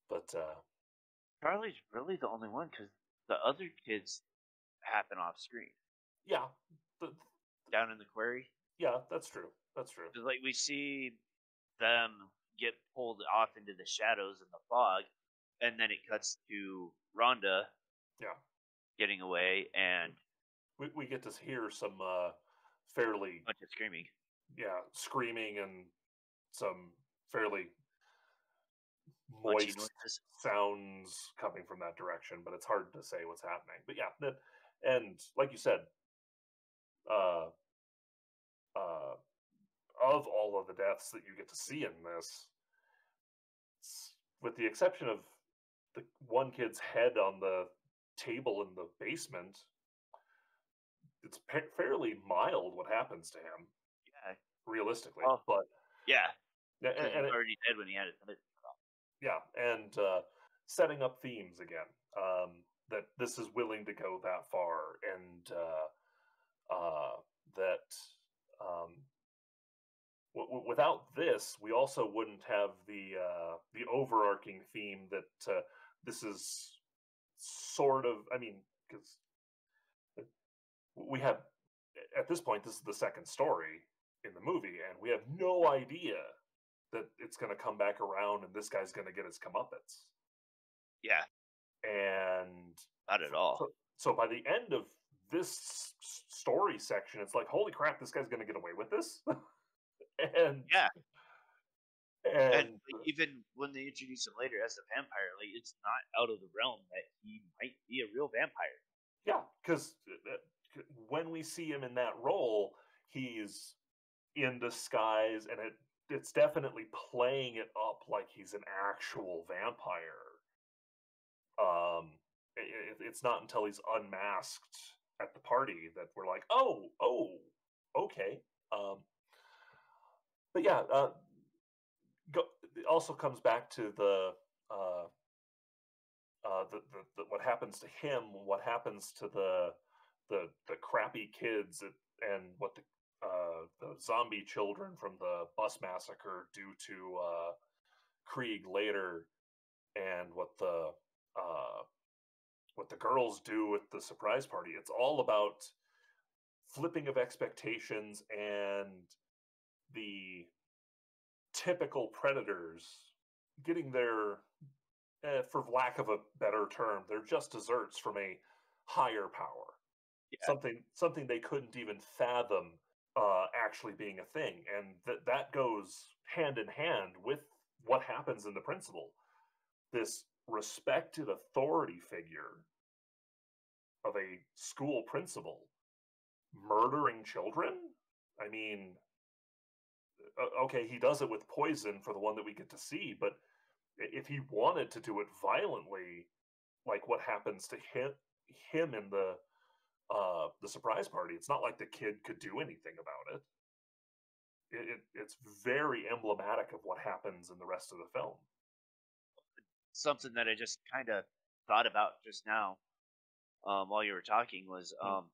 but uh, Charlie's really the only one because the other kids happen off screen yeah, th- down in the quarry. Yeah, that's true. That's true. 'Cause, like we see them get pulled off into the shadows and the fog, and then it cuts to Rhonda Yeah, getting away and we we get to hear some uh, fairly a bunch of screaming. yeah screaming and some fairly moist noises. sounds coming from that direction, but it's hard to say what's happening. But yeah, and like you said, uh, uh, of all of the deaths that you get to see in this, with the exception of the one kid's head on the table in the basement, it's pa- fairly mild what happens to him, Yeah, realistically. Oh. But yeah. and, and it- already dead when he had head. yeah and uh, setting up themes again um, that this is willing to go that far and uh, uh, that um, w- w- without this we also wouldn't have the uh, the overarching theme that uh, this is sort of i mean because we have at this point this is the second story in the movie and we have no idea that it's going to come back around and this guy's going to get his comeuppance. Yeah, And not at all. so, so by the end of this story section, it's like, holy crap, this guy's going to get away with this. and Yeah. and, And even when they introduce him later as a vampire, like it's not out of the realm that he might be a real vampire. yeah, because when we see him in that role, he's in disguise, and it it's definitely playing it up like he's an actual vampire. Um, i i- it's not until he's unmasked at the party that we're like, oh, oh, okay. Um, but yeah, uh, go, it also comes back to the uh, uh, the, the, the what happens to him, what happens to the the the crappy kids, and what the uh, the zombie children from the bus massacre do to uh, Krieg later, and what the uh, what the girls do with the surprise party. It's all about flipping of expectations and the typical predators getting their, eh, for lack of a better term, they're just desserts from a higher power. Yeah. Something something they couldn't even fathom uh, actually being a thing, and that that goes hand in hand with what happens in the principal. This respected authority figure of a school principal murdering children. I mean, okay, he does it with poison for the one that we get to see, but if he wanted to do it violently, like what happens to him him in the uh, the surprise party, it's not like the kid could do anything about it. It, it. It's very emblematic of what happens in the rest of the film. Something that I just kind of thought about just now um, while you were talking was Hmm. um,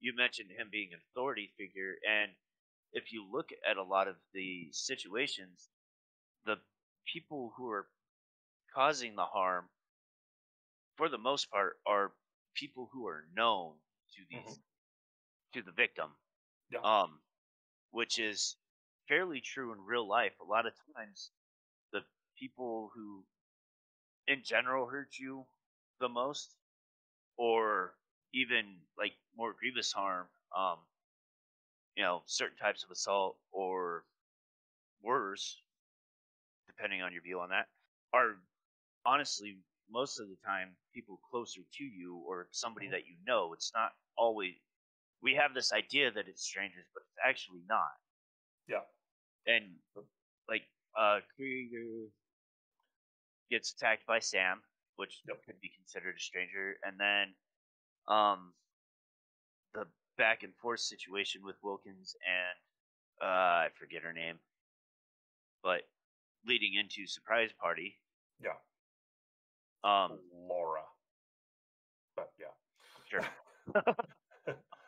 you mentioned him being an authority figure, and if you look at a lot of the situations, the people who are causing the harm, for the most part, are people who are known to these to the victim. Yeah. Um, which is fairly true in real life. A lot of times, the people who, in general, hurt you the most, or even like more grievous harm, um, you know, certain types of assault or worse, depending on your view on that, are honestly most of the time people closer to you or somebody Mhm. that you know. It's not always. We have this idea that it's strangers, but it's actually not. Yeah. And like uh Kreeger gets attacked by Sam, which Yep. could be considered a stranger, and then um the back and forth situation with Wilkins and uh I forget her name. But leading into surprise party. Yeah, Um Laura. But yeah, sure.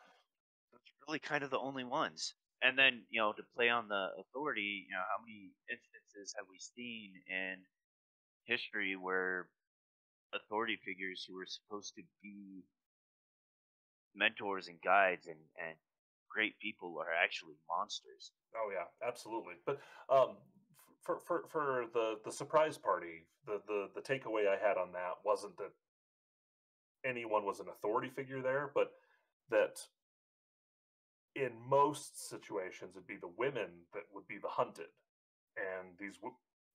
Really kind of the only ones. And then, you know, to play on the authority, you know, how many instances have we seen in history where authority figures who were supposed to be mentors and guides and, and great people are actually monsters? Oh yeah, absolutely. But um, for for for the the surprise party, the the the takeaway I had on that wasn't that anyone was an authority figure there, but that in most situations it'd be the women that would be the hunted, and these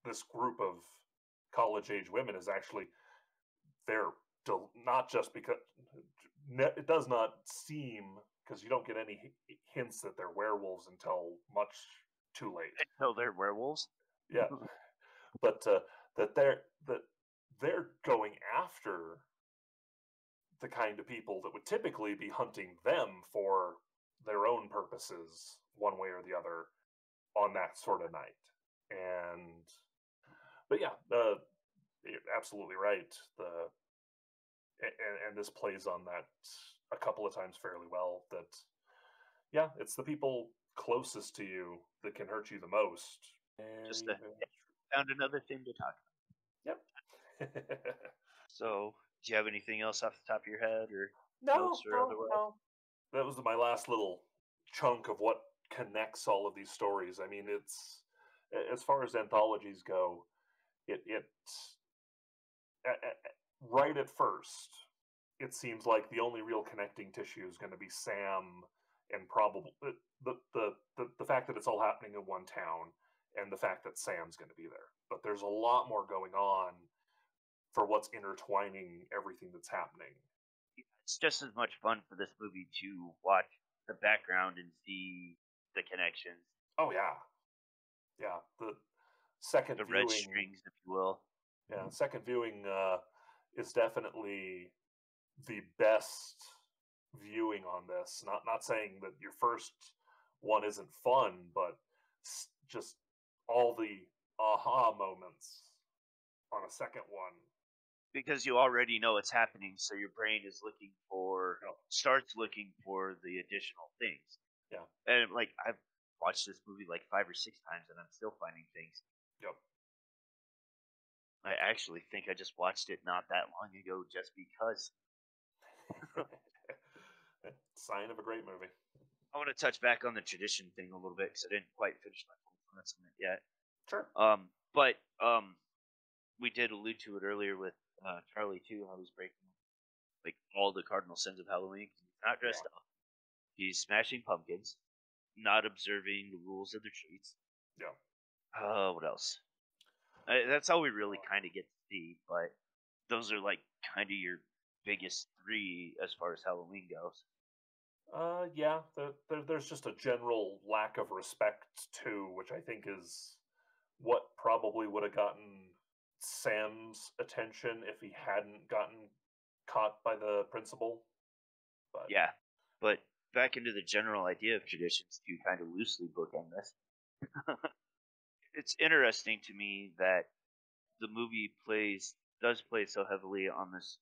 this group of college age women is actually they're del- not just because it does not seem because you don't get any hi- hints that they're werewolves until much too late. Until they're werewolves. Yeah, but uh, that they're that they're going after the kind of people that would typically be hunting them for their own purposes, one way or the other, on that sort of night. And but yeah, uh, you're absolutely right. The and, and this plays on that a couple of times fairly well. That yeah, it's the people closest to you that can hurt you the most. Just a- Found another thing to talk about. Yep. So, do you have anything else off the top of your head, or no, or no, otherwise? no. That was my last little chunk of what connects all of these stories. I mean, it's as far as anthologies go, it it a- a- a- right at first, it seems like the only real connecting tissue is going to be Sam and probably the, the the the the fact that it's all happening in one town and the fact that Sam's going to be there. But there's a lot more going on for what's intertwining everything that's happening. it's just as much fun for this movie to watch the background and see the connections, Oh yeah, yeah. The second the viewing, red strings, if you will. yeah, second viewing uh, is definitely the best viewing on this. Not not saying that your first one isn't fun, but just all the aha moments on a second one. because you already know it's happening, so your brain is looking for starts looking for the additional things. Yeah. And like I've watched this movie like five or six times and I'm still finding things. Yep. I actually think I just watched it not that long ago just because. Sign of a great movie. I want to touch back on the tradition thing a little bit because I didn't quite finish my full thoughts on it yet. Sure. Um, but um, we did allude to it earlier with uh, Charlie too, how he's breaking like all the cardinal sins of Halloween. He's not dressed up. He's smashing pumpkins, not observing the rules of the treats. Yeah. Uh, what else? Uh, that's all we really kind of get to see. But those are like kind of your biggest three as far as Halloween goes. Uh, yeah, there, there, there's just a general lack of respect too, which I think is what probably would have gotten Sam's attention if he hadn't gotten caught by the principal. But Yeah, But back into the general idea of traditions to kind of loosely bookend this. it's interesting to me that the movie plays does play so heavily on this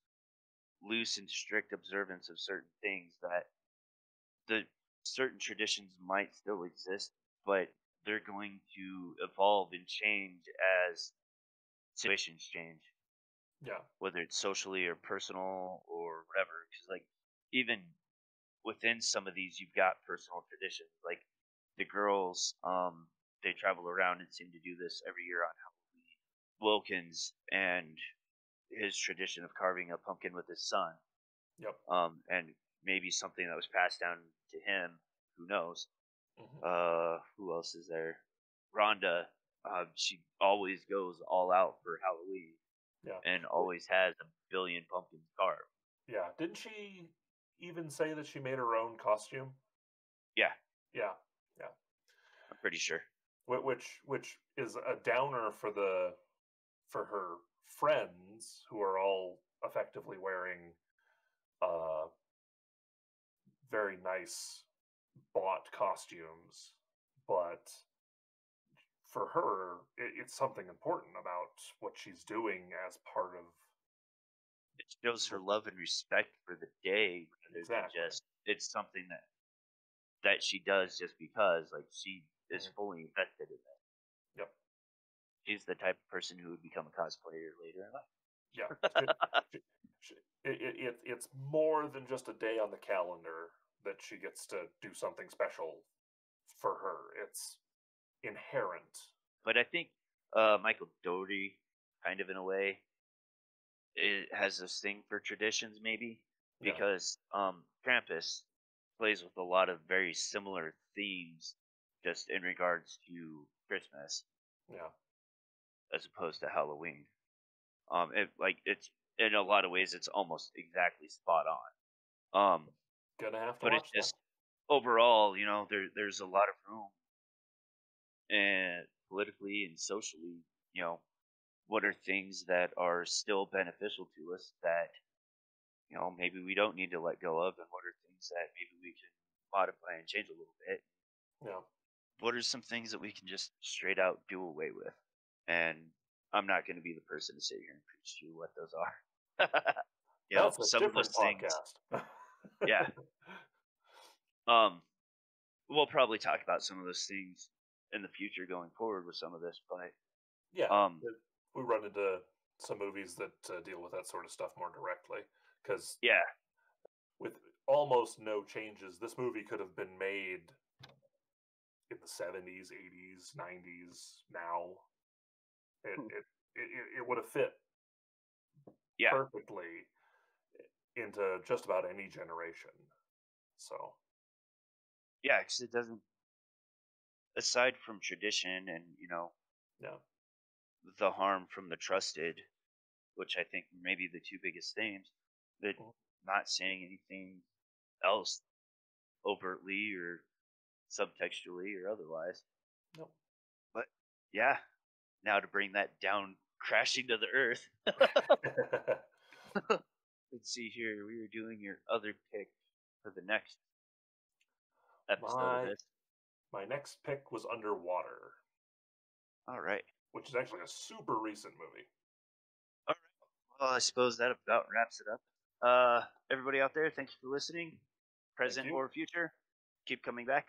loose and strict observance of certain things that the certain traditions might still exist, but they're going to evolve and change as situations change. Yeah. Whether it's socially or personal or whatever. Because, like, even within some of these, you've got personal traditions. Like, the girls, um, they travel around and seem to do this every year on Halloween. Wilkins and his tradition of carving a pumpkin with his son. Yep. Um, and maybe something that was passed down to him. Who knows? Mhm. Uh, who else is there? Rhonda. Uh, she always goes all out for Halloween Yeah. and always has a billion pumpkins carved. Yeah. Didn't she even say that she made her own costume? Yeah. Yeah, Yeah. I'm pretty sure. Wh- Which which is a downer for the for her friends who are all effectively wearing uh very nice bought costumes, but for her, it, it's something important about what she's doing as part of It shows her love and respect for the day Exactly. just it's something that that she does just because like she is Mhm. fully invested in it. Yep. She's the type of person who would become a cosplayer later in life. yeah. It, it, it, it's more than just a day on the calendar that she gets to do something special for her. It's inherent. But I think uh, Michael Dougherty, kind of in a way, it has this thing for traditions, maybe Yeah. because um, Krampus plays with a lot of very similar themes, just in regards to Christmas Yeah. as opposed to Halloween. Um, it like it's in a lot of ways it's almost exactly spot on. Um, Gonna have to but it's just overall, you know, there there's a lot of room, and politically and socially, you know, what are things that are still beneficial to us that, you know, maybe we don't need to let go of, and what are things that maybe we can modify and change a little bit. Yeah. What are some things that we can just straight out do away with? And I'm not going to be the person to sit here and preach to you what those are. you know, some of those things. Yeah. Um, we'll probably talk about some of those things in the future going forward with some of this, but yeah. um, we run into some movies that uh, deal with that sort of stuff more directly because yeah, with almost no changes, this movie could have been made in the seventies, eighties, nineties. Now, it Hmm. it, it it- it would have fit yeah, perfectly into just about any generation. So yeah, because it doesn't. Aside from tradition and you know yeah, the harm from the trusted, which I think may be the two biggest themes, that Mhm. not saying anything else overtly or subtextually or otherwise. no, But Yeah, now to bring that down crashing to the earth. Let's see here. We were doing your other pick for the next episode My- of this. my next pick was Underwater, All right. which is actually a super recent movie. All right. Well, I suppose that about wraps it up. Uh, everybody out there, thank you for listening, present or future. Keep coming back.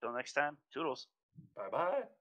Till next time, toodles. Bye bye.